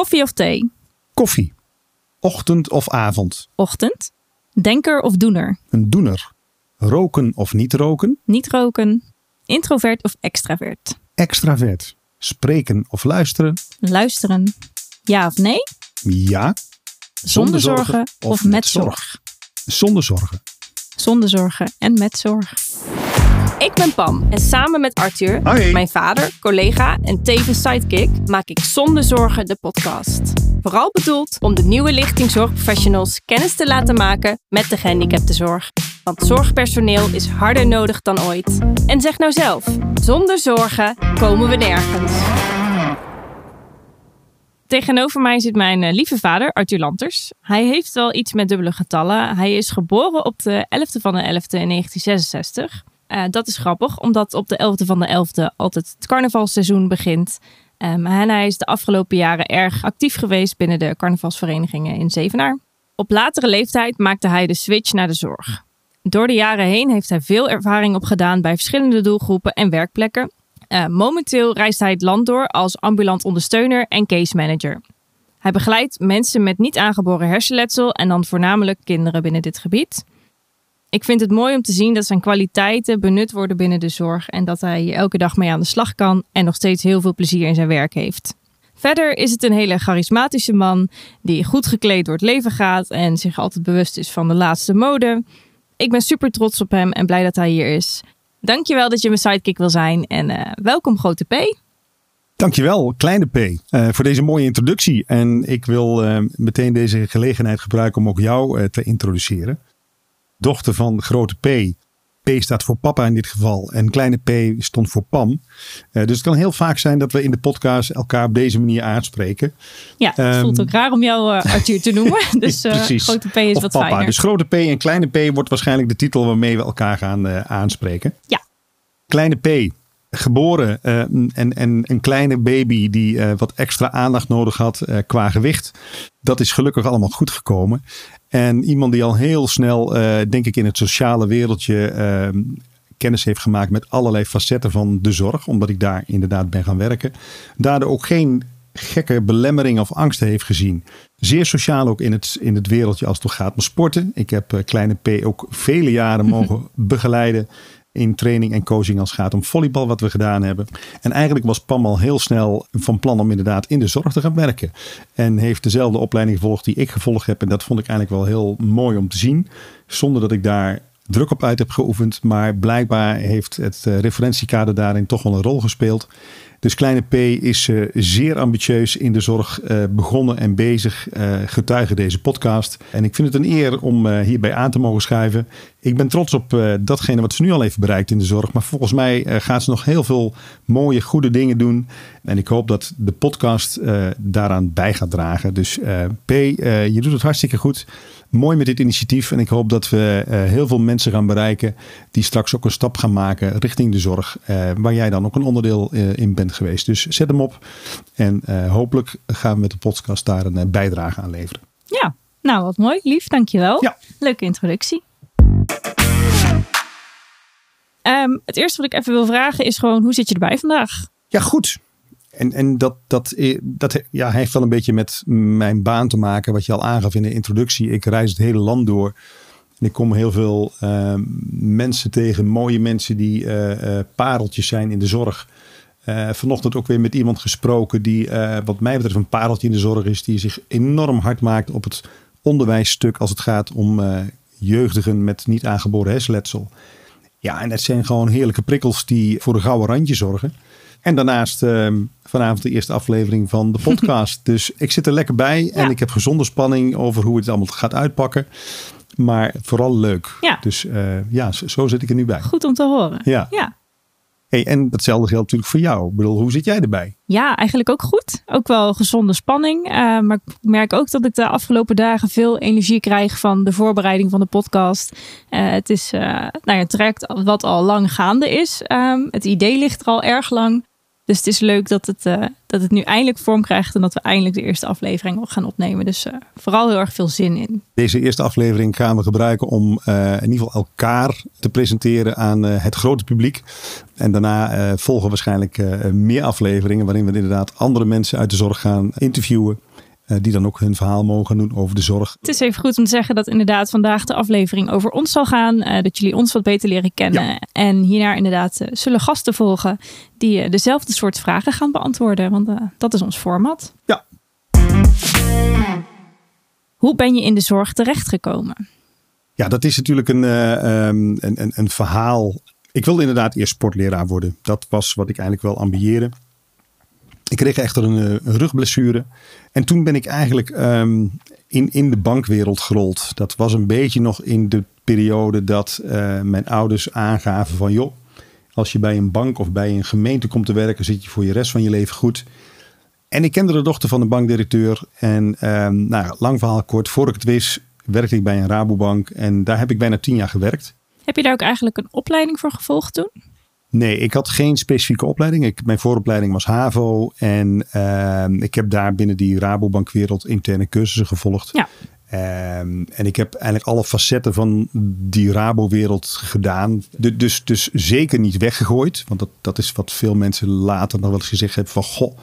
Koffie of thee? Koffie. Ochtend of avond. Ochtend. Denker of doener? Een doener. Roken of niet roken. Niet roken. Introvert of extravert? Extravert. Spreken of luisteren. Luisteren. Ja of nee? Ja. Zonder zorgen of met zorg? Zonder zorgen. Zonder zorgen en met zorg. Ik ben Pam en samen met Arthur, Hoi. mijn vader, collega en tevens sidekick, maak ik Zonder Zorgen de podcast. Vooral bedoeld om de nieuwe lichting zorgprofessionals kennis te laten maken met de gehandicaptenzorg. Want zorgpersoneel is harder nodig dan ooit. En zeg nou zelf, zonder zorgen komen we nergens. Tegenover mij zit mijn eh, lieve vader, Arthur Lanters. Hij heeft wel iets met dubbele getallen. Hij is geboren op de 11e van de 11e in 1966. Eh, dat is grappig, omdat op de 11e van de 11e altijd het carnavalseizoen begint. Um, en hij is de afgelopen jaren erg actief geweest binnen de carnavalsverenigingen in Zevenaar. Op latere leeftijd maakte hij de switch naar de zorg. Door de jaren heen heeft hij veel ervaring opgedaan bij verschillende doelgroepen en werkplekken. Uh, momenteel reist hij het land door als ambulant ondersteuner en case manager. Hij begeleidt mensen met niet aangeboren hersenletsel en dan voornamelijk kinderen binnen dit gebied. Ik vind het mooi om te zien dat zijn kwaliteiten benut worden binnen de zorg en dat hij elke dag mee aan de slag kan en nog steeds heel veel plezier in zijn werk heeft. Verder is het een hele charismatische man die goed gekleed door het leven gaat en zich altijd bewust is van de laatste mode. Ik ben super trots op hem en blij dat hij hier is. Dankjewel dat je mijn sidekick wil zijn en uh, welkom grote P. Dankjewel, kleine P, uh, voor deze mooie introductie. En ik wil uh, meteen deze gelegenheid gebruiken om ook jou te introduceren. Dochter van grote P. P staat voor papa in dit geval en kleine P stond voor Pam. dus het kan heel vaak zijn dat we in de podcast elkaar op deze manier aanspreken. Ja, het um, voelt ook raar om jou Arthur te noemen. Dus grote P is of wat papa. fijner. Dus grote P en kleine P wordt waarschijnlijk de titel waarmee we elkaar gaan aanspreken. Ja. Kleine P, geboren uh, en, en een kleine baby die uh, wat extra aandacht nodig had uh, qua gewicht. Dat is gelukkig allemaal goed gekomen. En iemand die al heel snel, denk ik, in het sociale wereldje ehm, kennis heeft gemaakt met allerlei facetten van de zorg. Omdat ik daar inderdaad ben gaan werken. Daardoor ook geen gekke belemmering of angsten heeft gezien. Zeer sociaal ook in het, in het wereldje als het gaat om sporten. Ik heb kleine P ook vele jaren mogen begeleiden in training en coaching als het gaat om volleybal wat we gedaan hebben. En eigenlijk was Pam al heel snel van plan om inderdaad in de zorg te gaan werken. En heeft dezelfde opleiding gevolgd die ik gevolgd heb. En dat vond ik eigenlijk wel heel mooi om te zien. Zonder dat ik daar druk op uit heb geoefend. Maar blijkbaar heeft het referentiekader daarin toch wel een rol gespeeld. Dus kleine P is uh, zeer ambitieus in de zorg uh, begonnen en bezig, uh, getuige deze podcast. En ik vind het een eer om hierbij aan te mogen schuiven. Ik ben trots op datgene wat ze nu al heeft bereikt in de zorg. Maar volgens mij gaat ze nog heel veel mooie, goede dingen doen. En ik hoop dat de podcast daaraan bij gaat dragen. Dus P, je doet het hartstikke goed. Mooi met dit initiatief. En ik hoop dat we heel veel mensen gaan bereiken die straks ook een stap gaan maken richting de zorg. waar jij dan ook een onderdeel in bent geweest. Dus zet hem op. En uh, hopelijk gaan we met de podcast daar een uh, bijdrage aan leveren. Ja, nou wat mooi. Lief, dankjewel. Ja. Leuke introductie. Um, het eerste wat ik even wil vragen is gewoon, hoe zit je erbij vandaag? Ja, goed. En, en dat, dat, dat ja, heeft wel een beetje met mijn baan te maken, wat je al aangaf in de introductie. Ik reis het hele land door. En ik kom heel veel uh, mensen tegen, mooie mensen die uh, pareltjes zijn in de zorg. Uh, vanochtend ook weer met iemand gesproken die uh, wat mij betreft een pareltje in de zorg is. Die zich enorm hard maakt op het onderwijsstuk als het gaat om uh, jeugdigen met niet aangeboren hersenletsel. Ja, en dat zijn gewoon heerlijke prikkels die voor een gouden randje zorgen. En daarnaast ehm, vanavond de eerste aflevering van de podcast. dus ik zit er lekker bij ja. en ik heb gezonde spanning over hoe het allemaal gaat uitpakken. Maar vooral leuk. Ja. Dus ja, zo, zo zit ik er nu bij. Goed om te horen. Ja. ja. Hey, en datzelfde geldt natuurlijk voor jou. Bedoel, hoe zit jij erbij? Ja, eigenlijk ook goed. Ook wel gezonde spanning. Uh, maar ik merk ook dat ik de afgelopen dagen veel energie krijg van de voorbereiding van de podcast. Uh, het is uh, nou ja, het traject wat al lang gaande is. Um, het idee ligt er al erg lang. Dus het is leuk dat het, uh, dat het nu eindelijk vorm krijgt en dat we eindelijk de eerste aflevering gaan opnemen. Dus uh, vooral heel erg veel zin in. Deze eerste aflevering gaan we gebruiken om uh, in ieder geval elkaar te presenteren aan het grote publiek. En daarna volgen waarschijnlijk meer afleveringen waarin we inderdaad andere mensen uit de zorg gaan interviewen. Die dan ook hun verhaal mogen doen over de zorg. Het is even goed om te zeggen dat inderdaad vandaag de aflevering over ons zal gaan. dat jullie ons wat beter leren kennen. En hierna inderdaad zullen gasten volgen die dezelfde soort vragen gaan beantwoorden. Want dat is ons format. Ja. Hoe ben je in de zorg terechtgekomen? Ja, dat is natuurlijk een, uh, een, een, een, verhaal. Ik wilde inderdaad eerst sportleraar worden. Dat was wat ik eigenlijk wel ambieerde. Ik kreeg echter een, eh, een rugblessure. En toen ben ik eigenlijk um, in, in de bankwereld gerold. Dat was een beetje nog in de periode dat uh, mijn ouders aangaven van... joh, als je bij een bank of bij een gemeente komt te werken... zit je voor je rest van je leven goed. En ik kende de dochter van de bankdirecteur. En um, nou, lang verhaal kort, voor ik het wist werkte ik bij een Rabobank en daar heb ik bijna tien jaar gewerkt. Heb je daar ook eigenlijk een opleiding voor gevolgd toen? Nee, ik had geen specifieke opleiding. Ik, mijn vooropleiding was HAVO en uh, ik heb daar binnen die Rabobankwereld interne cursussen gevolgd. Ja. Um, en ik heb eigenlijk alle facetten van die Rabo-wereld gedaan. De, dus, dus zeker niet weggegooid. Want dat, dat is wat veel mensen later nog wel eens gezegd hebben van... Goh,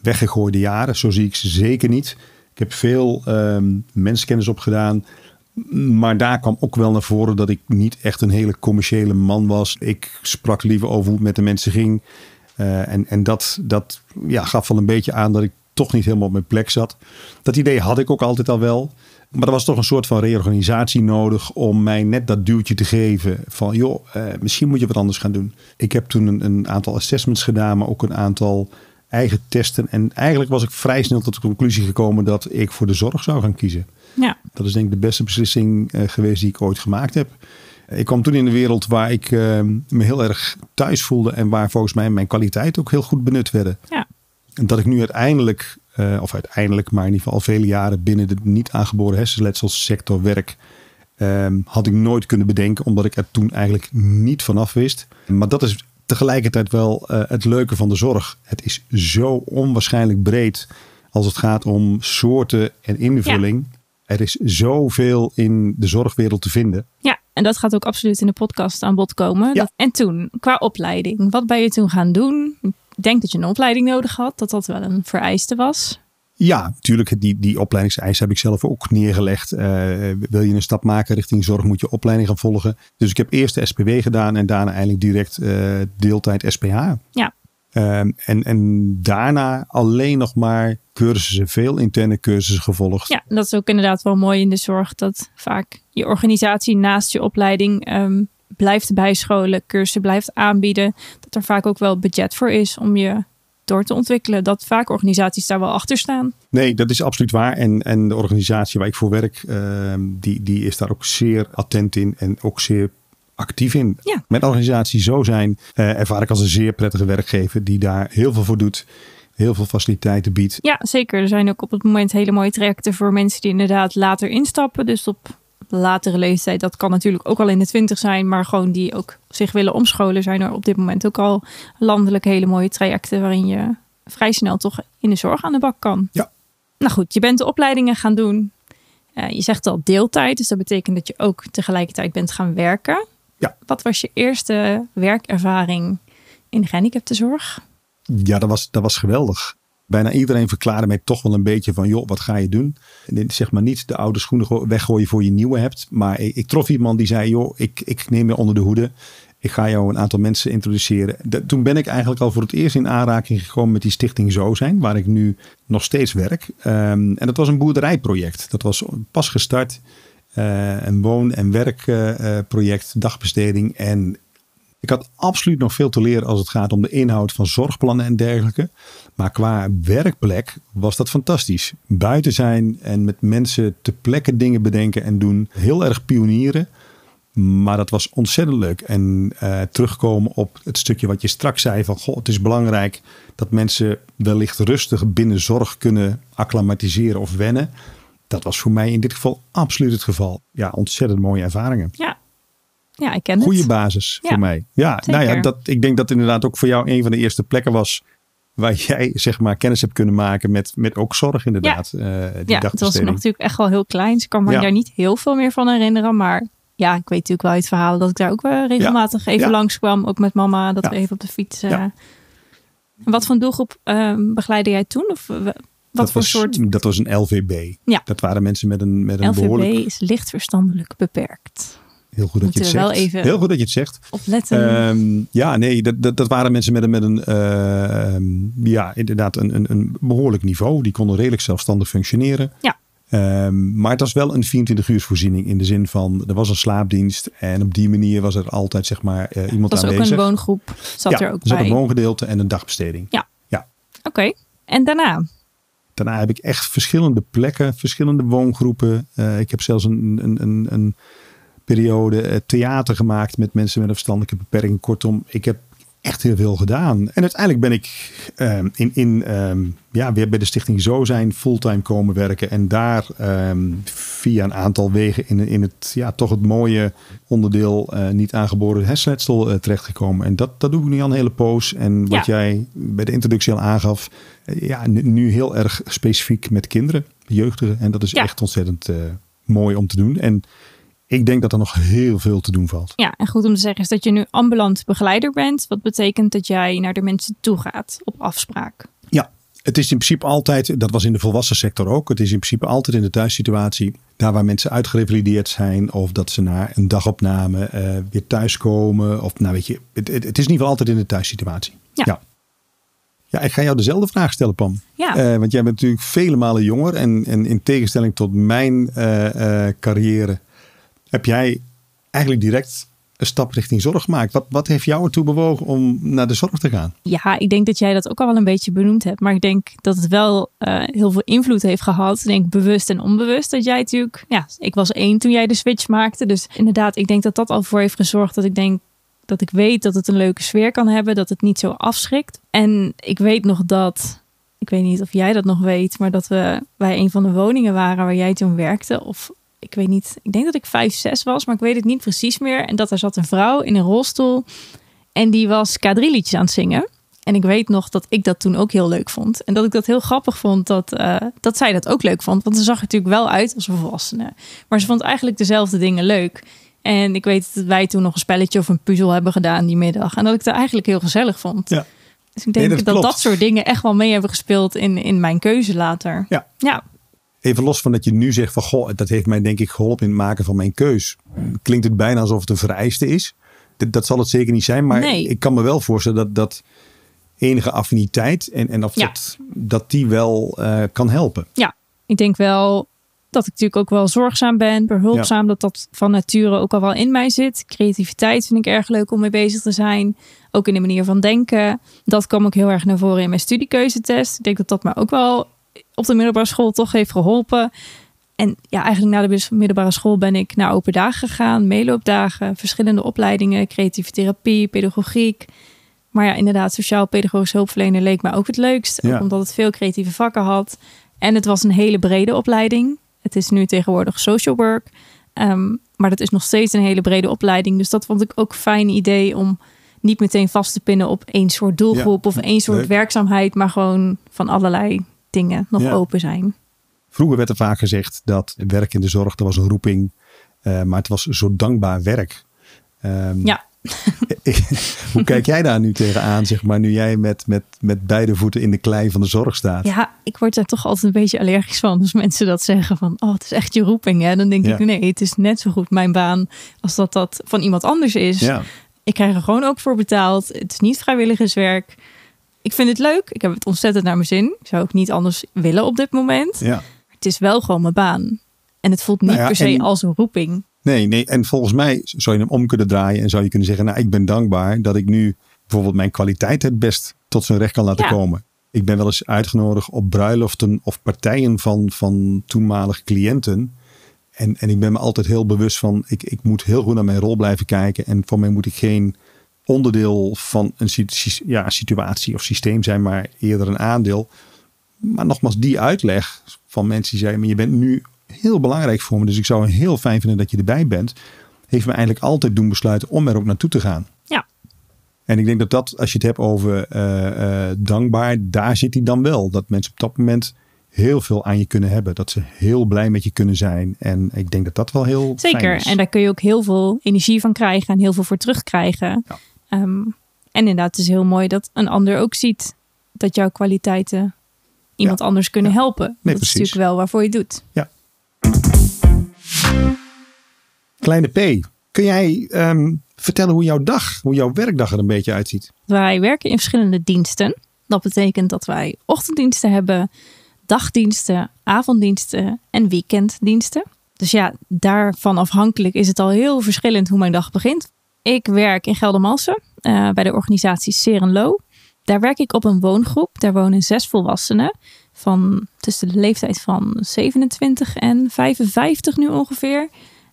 weggegooide jaren. Zo zie ik ze zeker niet. Ik heb veel um, mensenkennis opgedaan. Maar daar kwam ook wel naar voren dat ik niet echt een hele commerciële man was. Ik sprak liever over hoe het met de mensen ging. Uh, en en dat, dat ja, gaf wel een beetje aan dat ik toch niet helemaal op mijn plek zat. Dat idee had ik ook altijd al wel. Maar er was toch een soort van reorganisatie nodig om mij net dat duwtje te geven. Van joh, uh, misschien moet je wat anders gaan doen. Ik heb toen een, een aantal assessments gedaan, maar ook een aantal eigen testen. En eigenlijk was ik vrij snel tot de conclusie gekomen dat ik voor de zorg zou gaan kiezen. Ja. Dat is denk ik de beste beslissing uh, geweest die ik ooit gemaakt heb. Ik kwam toen in een wereld waar ik uh, me heel erg thuis voelde en waar volgens mij mijn kwaliteit ook heel goed benut werden. Ja. En dat ik nu uiteindelijk, uh, of uiteindelijk, maar in ieder geval al vele jaren binnen de niet aangeboren hersenletselsector werk, ehm, had ik nooit kunnen bedenken, omdat ik er toen eigenlijk niet vanaf wist. Maar dat is tegelijkertijd wel uh, het leuke van de zorg. Het is zo onwaarschijnlijk breed als het gaat om soorten en invulling. Ja. Er is zoveel in de zorgwereld te vinden. Ja, en dat gaat ook absoluut in de podcast aan bod komen. Ja. en toen, qua opleiding, wat ben je toen gaan doen? Ik denk dat je een opleiding nodig had, dat dat wel een vereiste was. Ja, natuurlijk. Die, die opleidingseisen heb ik zelf ook neergelegd. Uh, wil je een stap maken richting zorg, moet je opleiding gaan volgen. Dus ik heb eerst de SPW gedaan en daarna eigenlijk direct uh, deeltijd SPH. Ja. Um, en, en daarna alleen nog maar cursussen, veel interne cursussen gevolgd. Ja, dat is ook inderdaad wel mooi in de zorg. Dat vaak je organisatie naast je opleiding um, blijft bijscholen, cursussen blijft aanbieden. Dat er vaak ook wel budget voor is om je door te ontwikkelen. Dat vaak organisaties daar wel achter staan. Nee, dat is absoluut waar. En, en de organisatie waar ik voor werk, uh, die, die is daar ook zeer attent in en ook zeer actief in. Ja. Met organisaties zo zijn, uh, ervaar ik als een zeer prettige werkgever die daar heel veel voor doet. Heel veel faciliteiten biedt. Ja, zeker. Er zijn ook op het moment hele mooie trajecten voor mensen die inderdaad later instappen. Dus op latere leeftijd, dat kan natuurlijk ook al in de twintig zijn, maar gewoon die ook zich willen omscholen, zijn er op dit moment ook al landelijk hele mooie trajecten waarin je vrij snel toch in de zorg aan de bak kan. Ja. Nou goed, je bent de opleidingen gaan doen. Uh, je zegt al deeltijd, dus dat betekent dat je ook tegelijkertijd bent gaan werken. Ja. Wat was je eerste werkervaring in de gehandicaptenzorg? Ja, dat was, dat was geweldig bijna iedereen verklaarde mij toch wel een beetje van, joh, wat ga je doen? Zeg maar niet de oude schoenen weggooien voor je nieuwe hebt. Maar ik, trof iemand die zei, joh, ik, ik neem je onder de hoede. Ik ga jou een aantal mensen introduceren. Toen ben ik eigenlijk al voor het eerst in aanraking gekomen met die stichting Zo Zijn, waar ik nu nog steeds werk. Um, en dat was een boerderijproject. Dat was pas gestart. Uh, een woon- en werkproject, dagbesteding. En ik had absoluut nog veel te leren als het gaat om de inhoud van zorgplannen en dergelijke. Maar qua werkplek was dat fantastisch. Buiten zijn en met mensen te plekken dingen bedenken en doen. Heel erg pionieren. Maar dat was ontzettend leuk. En uh, terugkomen op het stukje wat je straks zei: van goh, het is belangrijk dat mensen wellicht rustig binnen zorg kunnen acclimatiseren of wennen. Dat was voor mij in dit geval absoluut het geval. Ja, ontzettend mooie ervaringen. Ja, ja, ik ken het. Goede basis Ja, voor mij. Ja, zeker. nou ja, dat, ik denk dat inderdaad ook voor jou een van de eerste plekken was waar jij zeg maar kennis hebt kunnen maken met, met ook zorg inderdaad. eh, die Ja, het was nog natuurlijk echt wel heel klein. Dus ik kan me Ja. daar niet heel veel meer van herinneren. Maar ja, ik weet natuurlijk wel uit verhalen dat ik daar ook wel regelmatig even Ja. langskwam. Ook met mama, dat Ja. we even op de fiets. eh. Ja. En Wat voor doelgroep ehm begeleidde jij toen? Of, eh, Wat voor was, soort... Dat was een LVB. Ja. Dat waren mensen met een, met een LVB behoorlijk... is licht verstandelijk beperkt. Heel goed dat je het zegt. wel even- Heel goed dat je het zegt. Opletten. Ehm, ja, nee, dat, dat, dat waren mensen met een, met een eh, ehm, ja, inderdaad een, een, een behoorlijk niveau. Die konden redelijk zelfstandig functioneren. Ja. Ehm, maar het was wel een 24 uur voorziening in de zin van er was een slaapdienst en op die manier was er altijd zeg maar eh, iemand dat was ook aanwezig. een woongroep. Zat ja, er ook er zat bij. een woongedeelte en een dagbesteding. Oké. En daarna? Daarna heb ik echt verschillende plekken, verschillende woongroepen. Eh, ik heb zelfs een, een, een, een periode eh, theater gemaakt met mensen met een verstandelijke beperking. Kortom, ik heb echt heel veel gedaan. En uiteindelijk ben ik ehm, in, in, ehm, ja, weer bij de Stichting Zo zijn fulltime komen werken. En daar ehm, via een aantal wegen in, in het ja, toch het mooie onderdeel eh, niet aangeboren hersenletsel eh, terechtgekomen. En dat, dat doe ik nu al een hele poos. En wat Ja. jij bij de introductie al aangaf, ja, nu, nu heel erg specifiek met kinderen, jeugdigen. En dat is Ja. echt ontzettend mooi om te doen. En ik denk dat er nog heel veel te doen valt. Ja, en goed om te zeggen is dat je nu ambulant begeleider bent. Wat betekent dat jij naar de mensen toe gaat op afspraak. Ja, het is in principe altijd, dat was in de volwassen sector ook, het is in principe altijd in de thuissituatie, daar waar mensen uitgerevalideerd zijn of dat ze na een dagopname eh, weer thuiskomen. Of nou weet je, het, het, het is in ieder geval altijd in de thuissituatie. Ja. ja. Ja, ik ga jou dezelfde vraag stellen, Pam. Ja. Eh, want jij bent natuurlijk vele malen jonger. En, en in tegenstelling tot mijn eh, carrière heb jij eigenlijk direct een stap richting zorg gemaakt. Wat, wat heeft jou ertoe bewogen om naar de zorg te gaan? Ja, ik denk dat jij dat ook al wel een beetje benoemd hebt. Maar ik denk dat het wel eh, heel veel invloed heeft gehad. Ik denk bewust en onbewust dat jij natuurlijk... Ja, ik was één toen jij de switch maakte. Dus inderdaad, ik denk dat dat al voor heeft gezorgd dat ik denk... Dat ik weet dat het een leuke sfeer kan hebben. Dat het niet zo afschrikt. En ik weet nog dat... Ik weet niet of jij dat nog weet. Maar dat we bij een van de woningen waren waar jij toen werkte. Of ik weet niet. Ik denk dat ik vijf, zes was. Maar ik weet het niet precies meer. En dat er zat een vrouw in een rolstoel. En die was K3-liedjes aan het zingen. En ik weet nog dat ik dat toen ook heel leuk vond. En dat ik dat heel grappig vond dat, eh, dat zij dat ook leuk vond. Want ze zag er natuurlijk wel uit als een volwassene. Maar ze vond eigenlijk dezelfde dingen leuk. En ik weet dat wij toen nog een spelletje of een puzzel hebben gedaan die middag. En dat ik dat eigenlijk heel gezellig vond. Ja. Dus ik denk Nee, dat dat dat, soort dingen echt wel mee hebben gespeeld in, in mijn keuze later. Ja. Ja, Even los van dat je nu zegt van goh, dat heeft mij denk ik geholpen in het maken van mijn keus. Klinkt het bijna alsof het een vereiste is. Dat, dat zal het zeker niet zijn, maar Nee. ik kan me wel voorstellen dat, dat enige affiniteit en, en of Ja. dat, dat die wel eh, kan helpen. ja, ik denk wel dat ik natuurlijk ook wel zorgzaam ben, behulpzaam, dat dat van nature ook al wel in mij zit. Creativiteit vind ik erg leuk om mee bezig te zijn. Ook in de manier van denken. Dat kwam ook heel erg naar voren in mijn studiekeuzetest. Ik denk dat dat me ook wel op de middelbare school toch heeft geholpen. En ja, eigenlijk na de middelbare school ben ik naar open dagen gegaan, meeloopdagen, verschillende opleidingen, creatieve therapie, pedagogiek. Maar ja, inderdaad, sociaal-pedagogisch hulpverlener leek me ook het leukst. Ja. Omdat het veel creatieve vakken had. En het was een hele brede opleiding. Het is nu tegenwoordig social work. Ehm, maar dat is nog steeds een hele brede opleiding. Dus dat vond ik ook een fijn idee om niet meteen vast te pinnen op één soort doelgroep Ja, of één soort leuk. werkzaamheid, maar gewoon van allerlei dingen nog Ja. open zijn. Vroeger werd er vaak gezegd dat werk in de zorg, dat was een roeping. eh, maar het was zo dankbaar werk. Ehm, Ja. Hoe kijk jij daar nu tegenaan, zeg maar, nu jij met, met, met beide voeten in de klei van de zorg staat? Ja, ik word daar toch altijd een beetje allergisch van. Als mensen dat zeggen van, oh, het is echt je roeping. Hè? Dan denk Ja. ik, nee, het is net zo goed mijn baan als dat dat van iemand anders is. Ja. Ik krijg er gewoon ook voor betaald. Het is niet vrijwilligerswerk. Ik vind het leuk. Ik heb het ontzettend naar mijn zin. Ik zou ook niet anders willen op dit moment. ja. Het is wel gewoon mijn baan. En het voelt niet Nou ja, per se en- als een roeping. Nee, nee. En volgens mij zou je hem om kunnen draaien en zou je kunnen zeggen, nou, ik ben dankbaar dat ik nu bijvoorbeeld mijn kwaliteit het best tot zijn recht kan laten Ja. komen. Ik ben wel eens uitgenodigd op bruiloften of partijen van, van toenmalige cliënten. En, en ik ben me altijd heel bewust van, ik, ik moet heel goed naar mijn rol blijven kijken. En voor mij moet ik geen onderdeel van een ja, situatie of systeem zijn, maar eerder een aandeel. Maar nogmaals, die uitleg van mensen die zeiden, maar je bent nu heel belangrijk voor me. Dus ik zou heel fijn vinden dat je erbij bent. Heeft me eigenlijk altijd doen besluiten om er ook naartoe te gaan. Ja. En ik denk dat dat, als je het hebt over eh, eh, dankbaar, daar zit hij dan wel. Dat mensen op dat moment heel veel aan je kunnen hebben. Dat ze heel blij met je kunnen zijn. En ik denk dat dat wel heel fijn Zeker. is. En daar kun je ook heel veel energie van krijgen en heel veel voor terugkrijgen. Ja. Ehm, en inderdaad, het is heel mooi dat een ander ook ziet dat jouw kwaliteiten iemand anders kunnen helpen. dat precies. is natuurlijk wel waarvoor je het doet. Ja. Kleine P, kun jij ehm, vertellen hoe jouw dag, hoe jouw werkdag er een beetje uitziet? Wij werken in verschillende diensten. Dat betekent dat wij ochtenddiensten hebben, dagdiensten, avonddiensten en weekenddiensten. Dus ja, daarvan afhankelijk is het al heel verschillend hoe mijn dag begint. Ik werk in Geldermalsen uh, bij de organisatie Serenlo. Daar werk ik op een woongroep. Daar wonen zes volwassenen van tussen de leeftijd van 27 en 55 nu ongeveer.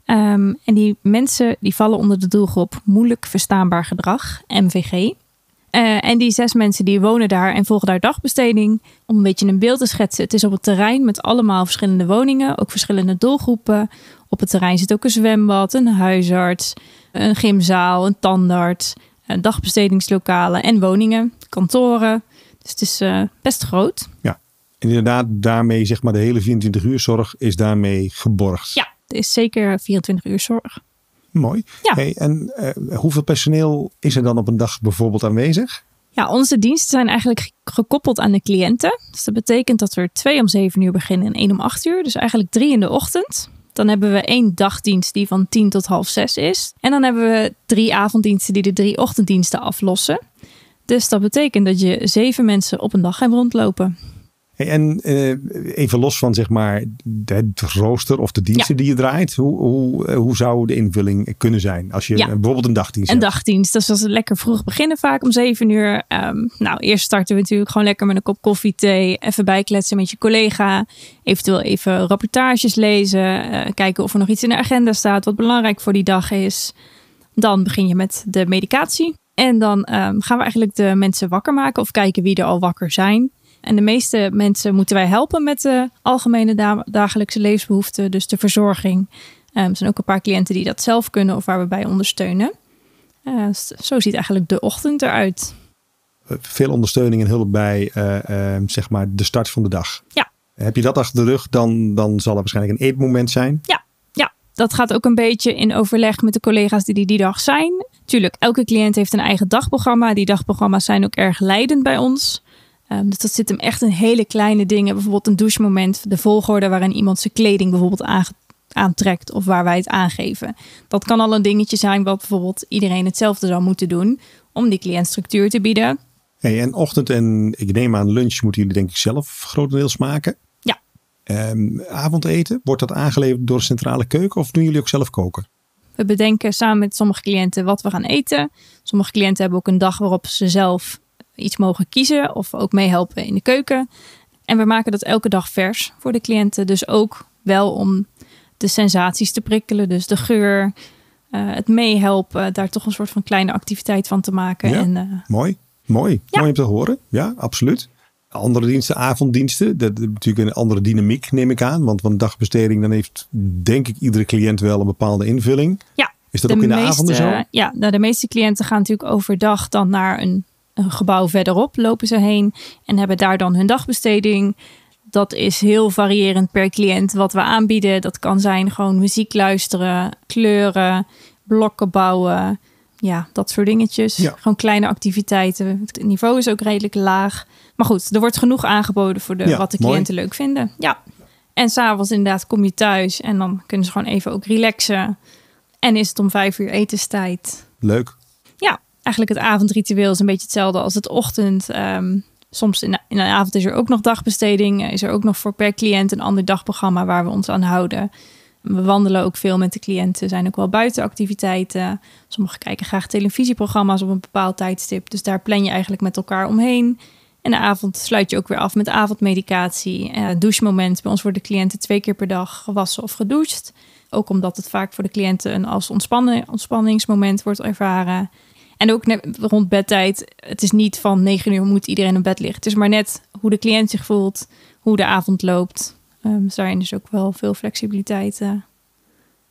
Um, en die mensen die vallen onder de doelgroep moeilijk verstaanbaar gedrag, MVG. Uh, en die zes mensen die wonen daar en volgen daar dagbesteding. Om een beetje een beeld te schetsen. Het is op het terrein met allemaal verschillende woningen, ook verschillende doelgroepen. Op het terrein zit ook een zwembad, een huisarts, een gymzaal, een tandarts, een dagbestedingslokalen en woningen, kantoren. Dus het is uh, best groot. Ja, en inderdaad, daarmee zeg maar de hele 24 uur zorg is daarmee geborgd. Ja, er is zeker 24 uur zorg. Mooi. Ja. Hey, en uh, hoeveel personeel is er dan op een dag bijvoorbeeld aanwezig? Ja, onze diensten zijn eigenlijk gekoppeld aan de cliënten. Dus dat betekent dat we er twee om zeven uur beginnen en één om acht uur. Dus eigenlijk drie in de ochtend. Dan hebben we één dagdienst die van tien tot half zes is. En dan hebben we drie avonddiensten die de drie ochtenddiensten aflossen. Dus dat betekent dat je zeven mensen op een dag hebt rondlopen. Hey, en uh, even los van zeg maar het rooster of de diensten ja. die je draait. Hoe, hoe, hoe zou de invulling kunnen zijn als je Ja. bijvoorbeeld een dagdienst Een hebt? dagdienst, dus dat is lekker vroeg beginnen vaak om zeven uur. Ehm, nou, eerst starten we natuurlijk gewoon lekker met een kop koffie, thee. Even bijkletsen met je collega. Eventueel even rapportages lezen. eh, kijken of er nog iets in de agenda staat wat belangrijk voor die dag is. Dan begin je met de medicatie. En dan ehm, gaan we eigenlijk de mensen wakker maken of kijken wie er al wakker zijn. En de meeste mensen moeten wij helpen met de algemene da- dagelijkse levensbehoeften, dus de verzorging. Ehm, er zijn ook een paar cliënten die dat zelf kunnen of waar we bij ondersteunen. Eh, zo ziet eigenlijk de ochtend eruit. Eh, Veel ondersteuning en hulp bij eh, eh, zeg maar de start van de dag. Ja. Heb je dat achter de rug, dan, dan zal er waarschijnlijk een eetmoment zijn. Ja, ja, dat gaat ook een beetje in overleg met de collega's die die, die dag zijn. Tuurlijk, elke cliënt heeft een eigen dagprogramma. Die dagprogramma's zijn ook erg leidend bij ons. Ehm, dus dat zit hem echt in hele kleine dingen. Bijvoorbeeld een douchemoment, de volgorde waarin iemand zijn kleding bijvoorbeeld aantrekt of waar wij het aangeven. Dat kan al een dingetje zijn wat bijvoorbeeld iedereen hetzelfde zou moeten doen om die cliënt structuur te bieden. Hey, en ochtend en ik neem aan lunch moeten jullie denk ik zelf grotendeels maken. Ja. Ehm, avondeten, wordt dat aangeleverd door de centrale keuken of doen jullie ook zelf koken? We bedenken samen met sommige cliënten wat we gaan eten. Sommige cliënten hebben ook een dag waarop ze zelf iets mogen kiezen of ook meehelpen in de keuken. En we maken dat elke dag vers voor de cliënten. Dus ook wel om de sensaties te prikkelen. Dus de geur, eh, het meehelpen, daar toch een soort van kleine activiteit van te maken. Ja. En, eh, Mooi, mooi. Ja. Mooi om te horen. Ja, absoluut. Andere diensten, avonddiensten, dat is natuurlijk een andere dynamiek neem ik aan. Want van dagbesteding, dan heeft denk ik iedere cliënt wel een bepaalde invulling. ja, Is dat ook in de meeste, avonden zo? Ja, nou, de meeste cliënten gaan natuurlijk overdag dan naar een, een gebouw verderop, lopen ze heen en hebben daar dan hun dagbesteding. Dat is heel variërend per cliënt wat we aanbieden. Dat kan zijn gewoon muziek luisteren, kleuren, blokken bouwen. Ja, dat soort dingetjes. Ja. Gewoon kleine activiteiten. Het niveau is ook redelijk laag. Maar goed, er wordt genoeg aangeboden voor de, Ja, wat de mooi. cliënten leuk vinden. Ja. En s'avonds inderdaad kom je thuis en dan kunnen ze gewoon even ook relaxen. En is het om vijf uur etenstijd. Leuk. Ja, eigenlijk het avondritueel is een beetje hetzelfde als het ochtend. Ehm, soms in de, avond is er ook nog dagbesteding. Eh, Is er ook nog voor per cliënt een ander dagprogramma waar we ons aan houden. We wandelen ook veel met de cliënten. Zijn ook wel buitenactiviteiten. Sommigen kijken graag televisieprogramma's op een bepaald tijdstip. Dus daar plan je eigenlijk met elkaar omheen. En de avond sluit je ook weer af met avondmedicatie. Eh, douchemoment. Bij ons worden cliënten twee keer per dag gewassen of gedoucht. Ook omdat het vaak voor de cliënten een als ontspanningsmoment wordt ervaren. En ook net rond bedtijd. Het is niet van 9 uur moet iedereen in bed liggen. Het is maar net hoe de cliënt zich voelt, hoe de avond loopt. Ehm, dus daarin is ook wel veel flexibiliteit. eh,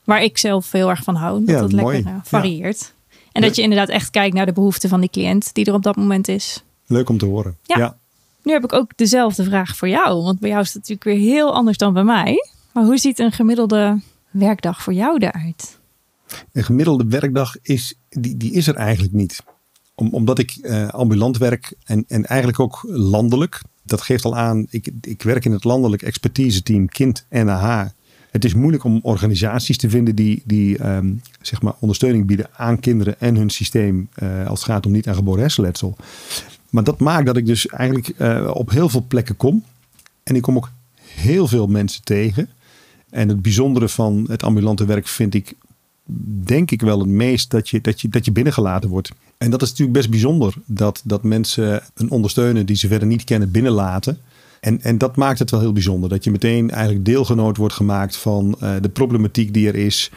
waar ik zelf heel erg van hou. Dat Ja, het mooi. lekker eh, varieert. En dat je inderdaad echt kijkt naar de behoeften van die cliënt die er op dat moment is. Leuk om te horen. Ja. Nu heb ik ook dezelfde vraag voor jou. Want bij jou is het natuurlijk weer heel anders dan bij mij. Maar hoe ziet een gemiddelde werkdag voor jou eruit? Een gemiddelde werkdag is, die, die is er eigenlijk niet. Om, omdat ik uh, ambulant werk en, en eigenlijk ook landelijk. Dat geeft al aan, ik, ik werk in het landelijk expertise team Kind NAH. Het is moeilijk om organisaties te vinden die, die um, zeg maar ondersteuning bieden aan kinderen en hun systeem uh, als het gaat om niet aangeboren hersenletsel. Maar dat maakt dat ik dus eigenlijk uh, op heel veel plekken kom. En ik kom ook heel veel mensen tegen. En het bijzondere van het ambulante werk vind ik, denk ik wel het meest, dat je, dat je, dat je binnengelaten wordt. En dat is natuurlijk best bijzonder dat, dat mensen een ondersteuner die ze verder niet kennen binnenlaten. En, en dat maakt het wel heel bijzonder. Dat je meteen eigenlijk deelgenoot wordt gemaakt van uh, de problematiek die er is.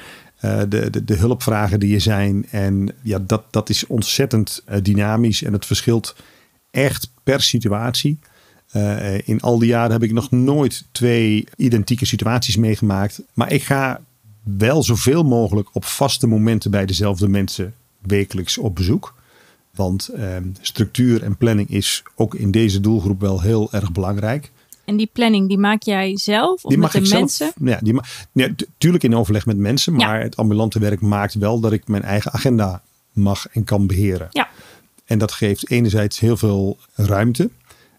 Uh, de, de, de, hulpvragen die er zijn. En ja, dat, dat is ontzettend uh, dynamisch. En het verschilt echt per situatie. In al die jaren heb ik nog nooit twee identieke situaties meegemaakt. Maar ik ga wel zoveel mogelijk op vaste momenten bij dezelfde mensen wekelijks op bezoek. Want uh, structuur en planning is ook in deze doelgroep wel heel erg belangrijk. En die planning, die maak jij zelf of die met mag de ik mensen? Zelf, ja, die ja, tuurlijk in overleg met mensen. Maar ja. het ambulante werk maakt wel dat ik mijn eigen agenda mag en kan beheren. Ja. En dat geeft enerzijds heel veel ruimte.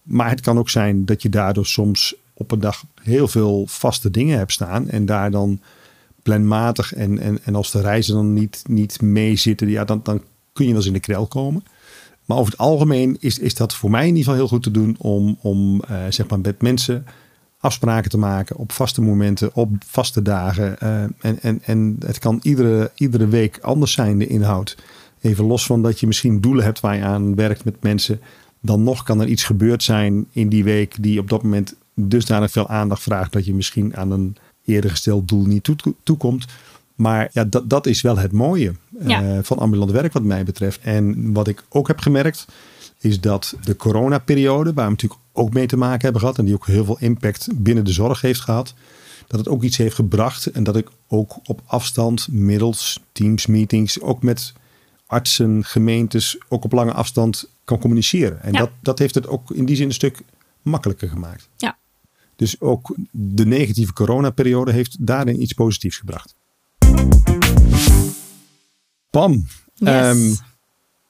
Maar het kan ook zijn dat je daardoor soms op een dag heel veel vaste dingen hebt staan. En daar dan planmatig en, en, en als de reizen dan niet, niet mee zitten, ja, dan, dan kun je wel eens in de krel komen. Maar over het algemeen is, is dat voor mij in ieder geval heel goed te doen om, om uh, zeg maar met mensen afspraken te maken op vaste momenten, op vaste dagen. Uh, en, en, en het kan iedere, iedere week anders zijn, de inhoud. Even los van dat je misschien doelen hebt waar je aan werkt met mensen. Dan nog kan er iets gebeurd zijn in die week die op dat moment dusdanig veel aandacht vraagt dat je misschien aan een eerder gesteld doel niet toe, toekomt. Maar ja, dat, dat is wel het mooie Ja. uh, van ambulant werk wat mij betreft. En wat ik ook heb gemerkt, is dat de coronaperiode, waar we natuurlijk ook mee te maken hebben gehad, en die ook heel veel impact binnen de zorg heeft gehad, dat het ook iets heeft gebracht. En dat ik ook op afstand, middels teams, meetings, ook met artsen, gemeentes, ook op lange afstand kan communiceren. En Ja. dat, dat heeft het ook in die zin een stuk makkelijker gemaakt. Ja. Dus ook de negatieve coronaperiode heeft daarin iets positiefs gebracht. Pam, Yes. ehm,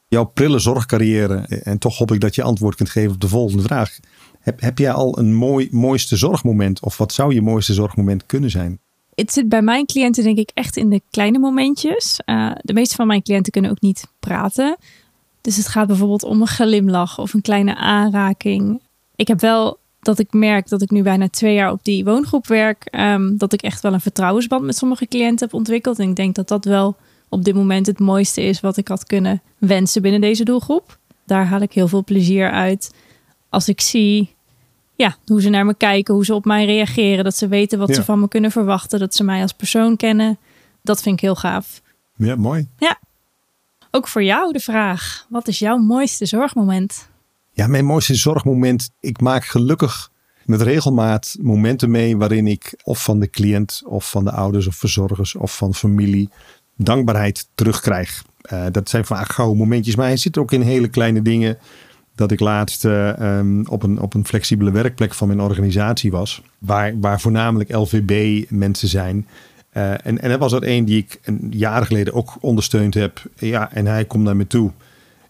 jouw prille zorgcarrière. En toch hoop ik dat je antwoord kunt geven op de volgende vraag. Heb, heb jij al een mooi, mooiste zorgmoment? Of wat zou je mooiste zorgmoment kunnen zijn? Het zit bij mijn cliënten denk ik echt in de kleine momentjes. Uh, de meeste van mijn cliënten kunnen ook niet praten. Dus het gaat bijvoorbeeld om een glimlach of een kleine aanraking. Ik heb wel dat ik merk dat ik nu bijna twee jaar op die woongroep werk. Um, dat ik echt wel een vertrouwensband met sommige cliënten heb ontwikkeld. En ik denk dat dat wel op dit moment het mooiste is wat ik had kunnen wensen binnen deze doelgroep. Daar haal ik heel veel plezier uit. Als ik zie ja, hoe ze naar me kijken, hoe ze op mij reageren. Dat ze weten wat Ja. ze van me kunnen verwachten. Dat ze mij als persoon kennen. Dat vind ik heel gaaf. Ja, mooi. Ook voor jou de vraag. Wat is jouw mooiste zorgmoment? Ja, mijn mooiste zorgmoment. Ik maak gelukkig met regelmaat momenten mee waarin ik of van de cliënt of van de ouders of verzorgers of van familie dankbaarheid terugkrijg. Uh, dat zijn vaak gouden momentjes, maar hij zit ook in hele kleine dingen. Dat ik laatst uh, um, op, een, op een flexibele werkplek van mijn organisatie was, waar, waar voornamelijk LVB mensen zijn. Uh, en, en er was er een die ik een jaar geleden ook ondersteund heb. Ja, en hij komt naar me toe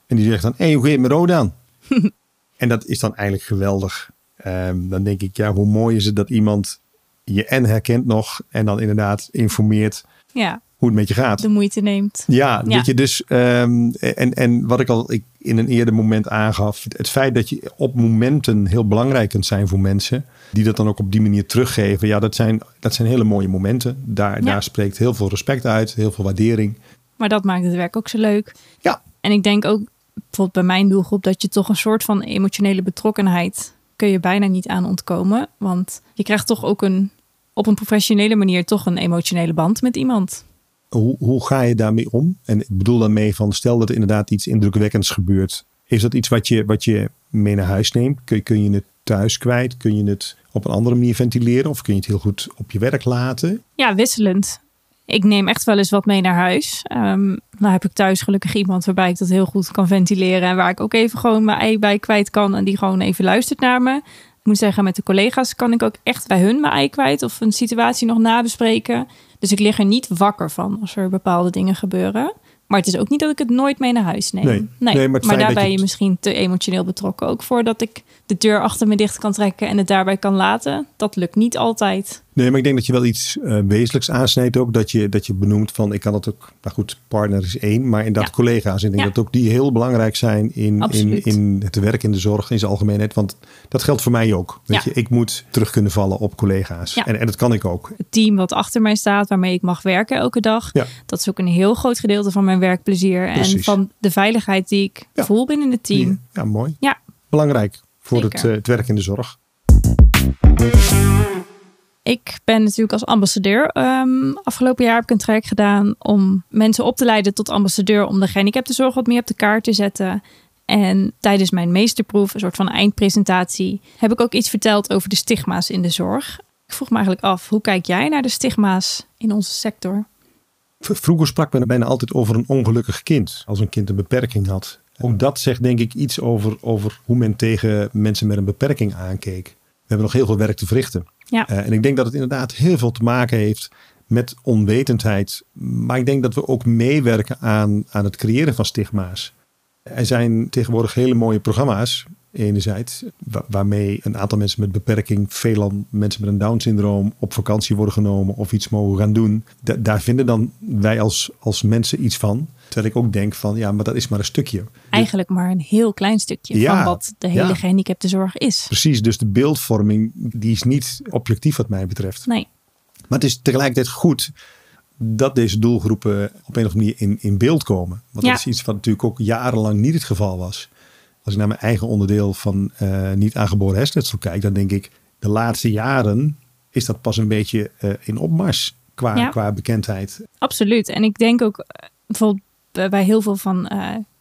en die zegt dan: Hé, hey, hoe gaat het met Rodan? en dat is dan eigenlijk geweldig. Um, dan denk ik, ja, hoe mooi is het dat iemand je en herkent nog en dan inderdaad informeert Ja, hoe het met je gaat. de moeite neemt. Ja, Ja. weet je, dus um, en, en wat ik al ik in een eerder moment aangaf, het feit dat je op momenten heel belangrijk kunt zijn voor mensen, die dat dan ook op die manier teruggeven, ja, dat zijn, dat zijn hele mooie momenten. Daar, Ja. daar spreekt heel veel respect uit, heel veel waardering. Maar dat maakt het werk ook zo leuk. Ja. En ik denk ook bijvoorbeeld bij mijn doelgroep dat je toch een soort van emotionele betrokkenheid kun je bijna niet aan ontkomen. Want je krijgt toch ook een op een professionele manier toch een emotionele band met iemand. Hoe, hoe ga je daarmee om? En ik bedoel daarmee van, stel dat er inderdaad iets indrukwekkends gebeurt. Is dat iets wat je, wat je mee naar huis neemt? Kun, kun je het thuis kwijt? Kun je het op een andere manier ventileren? Of kun je het heel goed op je werk laten? Ja, wisselend. Ik neem echt wel eens wat mee naar huis. Um, nou heb ik thuis gelukkig iemand waarbij ik dat heel goed kan ventileren. En waar ik ook even gewoon mijn ei bij kwijt kan. En die gewoon even luistert naar me. Ik moet zeggen, met de collega's kan ik ook echt bij hun mijn ei kwijt. Of een situatie nog nabespreken. Dus ik lig er niet wakker van als er bepaalde dingen gebeuren. Maar het is ook niet dat ik het nooit mee naar huis neem. Nee. Nee, maar maar, daar ben je je misschien te emotioneel betrokken. Ook voordat ik de deur achter me dicht kan trekken en het daarbij kan laten. Dat lukt niet altijd. Nee, maar ik denk dat je wel iets eh, wezenlijks aansnijdt ook. Dat je, dat je benoemt van, ik kan het ook, nou goed, partner is één. Maar inderdaad Ja. collega's. Ik denk Ja. dat ook die heel belangrijk zijn in, in, Absoluut. in het werk in de zorg in zijn algemeenheid. Want dat geldt voor mij ook. Weet Ja. je, ik moet terug kunnen vallen op collega's. En, en dat kan ik ook. Het team wat achter mij staat, waarmee ik mag werken elke dag. Ja. Dat is ook een heel groot gedeelte van mijn werkplezier. En van de veiligheid die ik voel binnen het team. Ja, mooi. Ja. Belangrijk voor het, eh, het werk in de zorg. Ik ben natuurlijk als ambassadeur. ehm, afgelopen jaar heb ik een traject gedaan om mensen op te leiden tot ambassadeur. Om de gehandicaptenzorg wat meer op de kaart te zetten. En tijdens mijn meesterproef, een soort van eindpresentatie, heb ik ook iets verteld over de stigma's in de zorg. Ik vroeg me eigenlijk af, hoe kijk jij naar de stigma's in onze sector? Vroeger sprak men bijna altijd over een ongelukkig kind. Als een kind een beperking had. Ook dat zegt denk ik iets over, over hoe men tegen mensen met een beperking aankeek. We hebben nog heel veel werk te verrichten. Ja. Eh, en ik denk dat het inderdaad heel veel te maken heeft met onwetendheid. Maar ik denk dat we ook meewerken aan, aan het creëren van stigma's. Er zijn tegenwoordig hele mooie programma's, enerzijds, wa- waarmee een aantal mensen met beperking, veelal mensen met een Down-syndroom, op vakantie worden genomen of iets mogen gaan doen. Da- daar vinden dan wij als, als mensen iets van. Terwijl ik ook denk van, ja, maar dat is maar een stukje. Eigenlijk maar een heel klein stukje Ja, van wat de hele ja. gehandicaptenzorg is. Precies, dus de beeldvorming, die is niet objectief wat mij betreft. Nee, Maar het is tegelijkertijd goed dat deze doelgroepen op een of andere manier in, in beeld komen. Want Ja. dat is iets wat natuurlijk ook jarenlang niet het geval was. Als ik naar mijn eigen onderdeel van eh, niet aangeboren hersenletsel kijk, dan denk ik, de laatste jaren is dat pas een beetje eh, in opmars qua, Ja. qua bekendheid. absoluut. En ik denk ook eh, bijvoorbeeld bij- heel veel van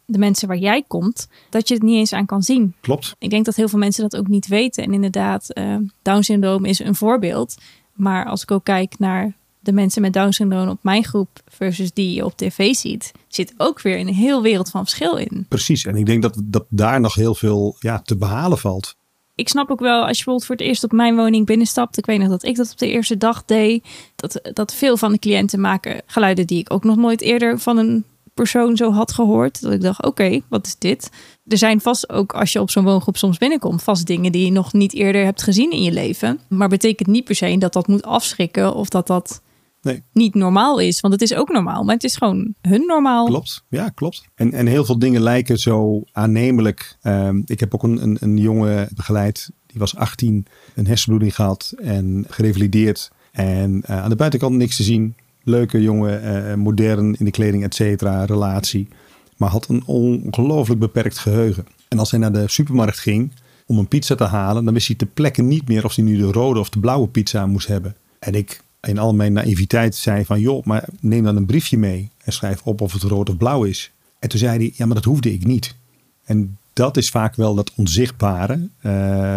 de mensen waar jij komt, dat je het niet eens aan kan zien. Klopt. Ik denk dat heel veel mensen dat ook niet weten. En inderdaad, eh Down-syndroom is een voorbeeld. Maar als ik ook kijk naar de mensen met Down-syndroom op mijn groep versus die je op tv ziet, zit ook weer een heel wereld van verschil in. Precies. En ik denk dat, dat daar nog heel veel ja, te behalen valt. Ik snap ook wel, als je bijvoorbeeld voor het eerst op mijn woning binnenstapt. Ik weet nog dat ik dat op de eerste dag deed. Dat, dat veel van de cliënten maken geluiden die ik ook nog nooit eerder van een persoon zo had gehoord. Dat ik dacht, oké, wat is dit? Er zijn vast ook, als je op zo'n woongroep soms binnenkomt, vast dingen die je nog niet eerder hebt gezien in je leven. Maar betekent niet per se dat dat moet afschrikken of dat dat Nee. niet normaal is. Want het is ook normaal, maar het is gewoon hun normaal. Klopt, ja, klopt. En, en heel veel dingen lijken zo aannemelijk. Ehm, ik heb ook een, een, een jongen begeleid, die was 18, een hersenbloeding gehad en gerevalideerd. En eh, aan de buitenkant niks te zien. Leuke jongen, eh, modern in de kleding, et cetera, relatie. Maar had een ongelooflijk beperkt geheugen. En als hij naar de supermarkt ging om een pizza te halen, dan wist hij ter plekke niet meer of hij nu de rode of de blauwe pizza moest hebben. En ik in al mijn naïviteit zei van joh, maar neem dan een briefje mee en schrijf op of het rood of blauw is. En toen zei hij, ja maar dat hoefde ik niet. En dat is vaak wel dat onzichtbare, eh,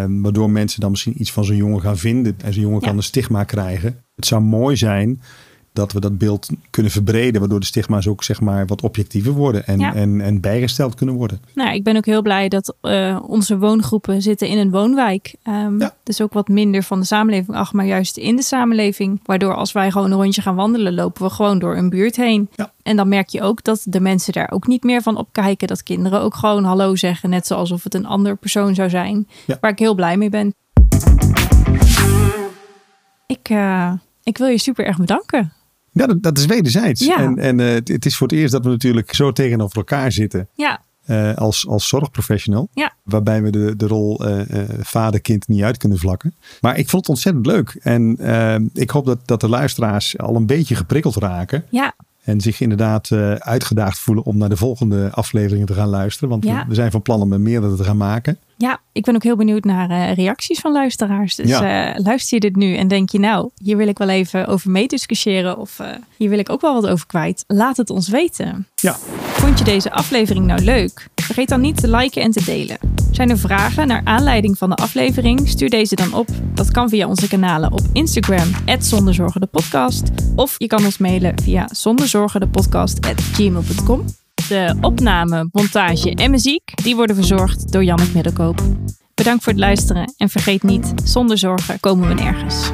waardoor mensen dan misschien iets van zo'n jongen gaan vinden. En zo'n jongen Ja. kan een stigma krijgen. Het zou mooi zijn dat we dat beeld kunnen verbreden, waardoor de stigma's ook zeg maar wat objectiever worden en, Ja. en, en bijgesteld kunnen worden. Nou, ik ben ook heel blij dat eh, onze woongroepen zitten in een woonwijk. Ja. Dus ook wat minder van de samenleving af, maar juist in de samenleving. Waardoor als wij gewoon een rondje gaan wandelen, lopen we gewoon door een buurt heen. Ja. En dan merk je ook dat de mensen daar ook niet meer van opkijken. Dat kinderen ook gewoon hallo zeggen, net zoals of het een ander persoon zou zijn. Ja. Waar ik heel blij mee ben. Ik, eh, ik wil je super erg bedanken. Ja, dat, dat is wederzijds. Ja. En, en eh, het, het is voor het eerst dat we natuurlijk zo tegenover elkaar zitten. Ja, eh, als, als zorgprofessional. Ja. Waarbij we de, de rol eh, vader-kind niet uit kunnen vlakken. Maar ik vond het ontzettend leuk. En ik hoop dat, dat de luisteraars al een beetje geprikkeld raken. ja, En zich inderdaad uitgedaagd voelen om naar de volgende afleveringen te gaan luisteren. Want Ja. we, we zijn van plan om er meerdere te gaan maken. Ja, ik ben ook heel benieuwd naar eh, reacties van luisteraars. Dus Ja. eh, luister je dit nu en denk je nou, hier wil ik wel even over meediscussiëren of eh, hier wil ik ook wel wat over kwijt. Laat het ons weten. Ja, Vond je deze aflevering nou leuk? Vergeet dan niet te liken en te delen. Zijn er vragen naar aanleiding van de aflevering? Stuur deze dan op. Dat kan via onze kanalen op Instagram, @zonderzorgendepodcast, Of je kan ons mailen via zonderzorgendepodcast.gmail.com. De opname, montage en muziek die worden verzorgd door Jannik Middelkoop. Bedankt voor het luisteren en vergeet niet, zonder zorgen komen we nergens.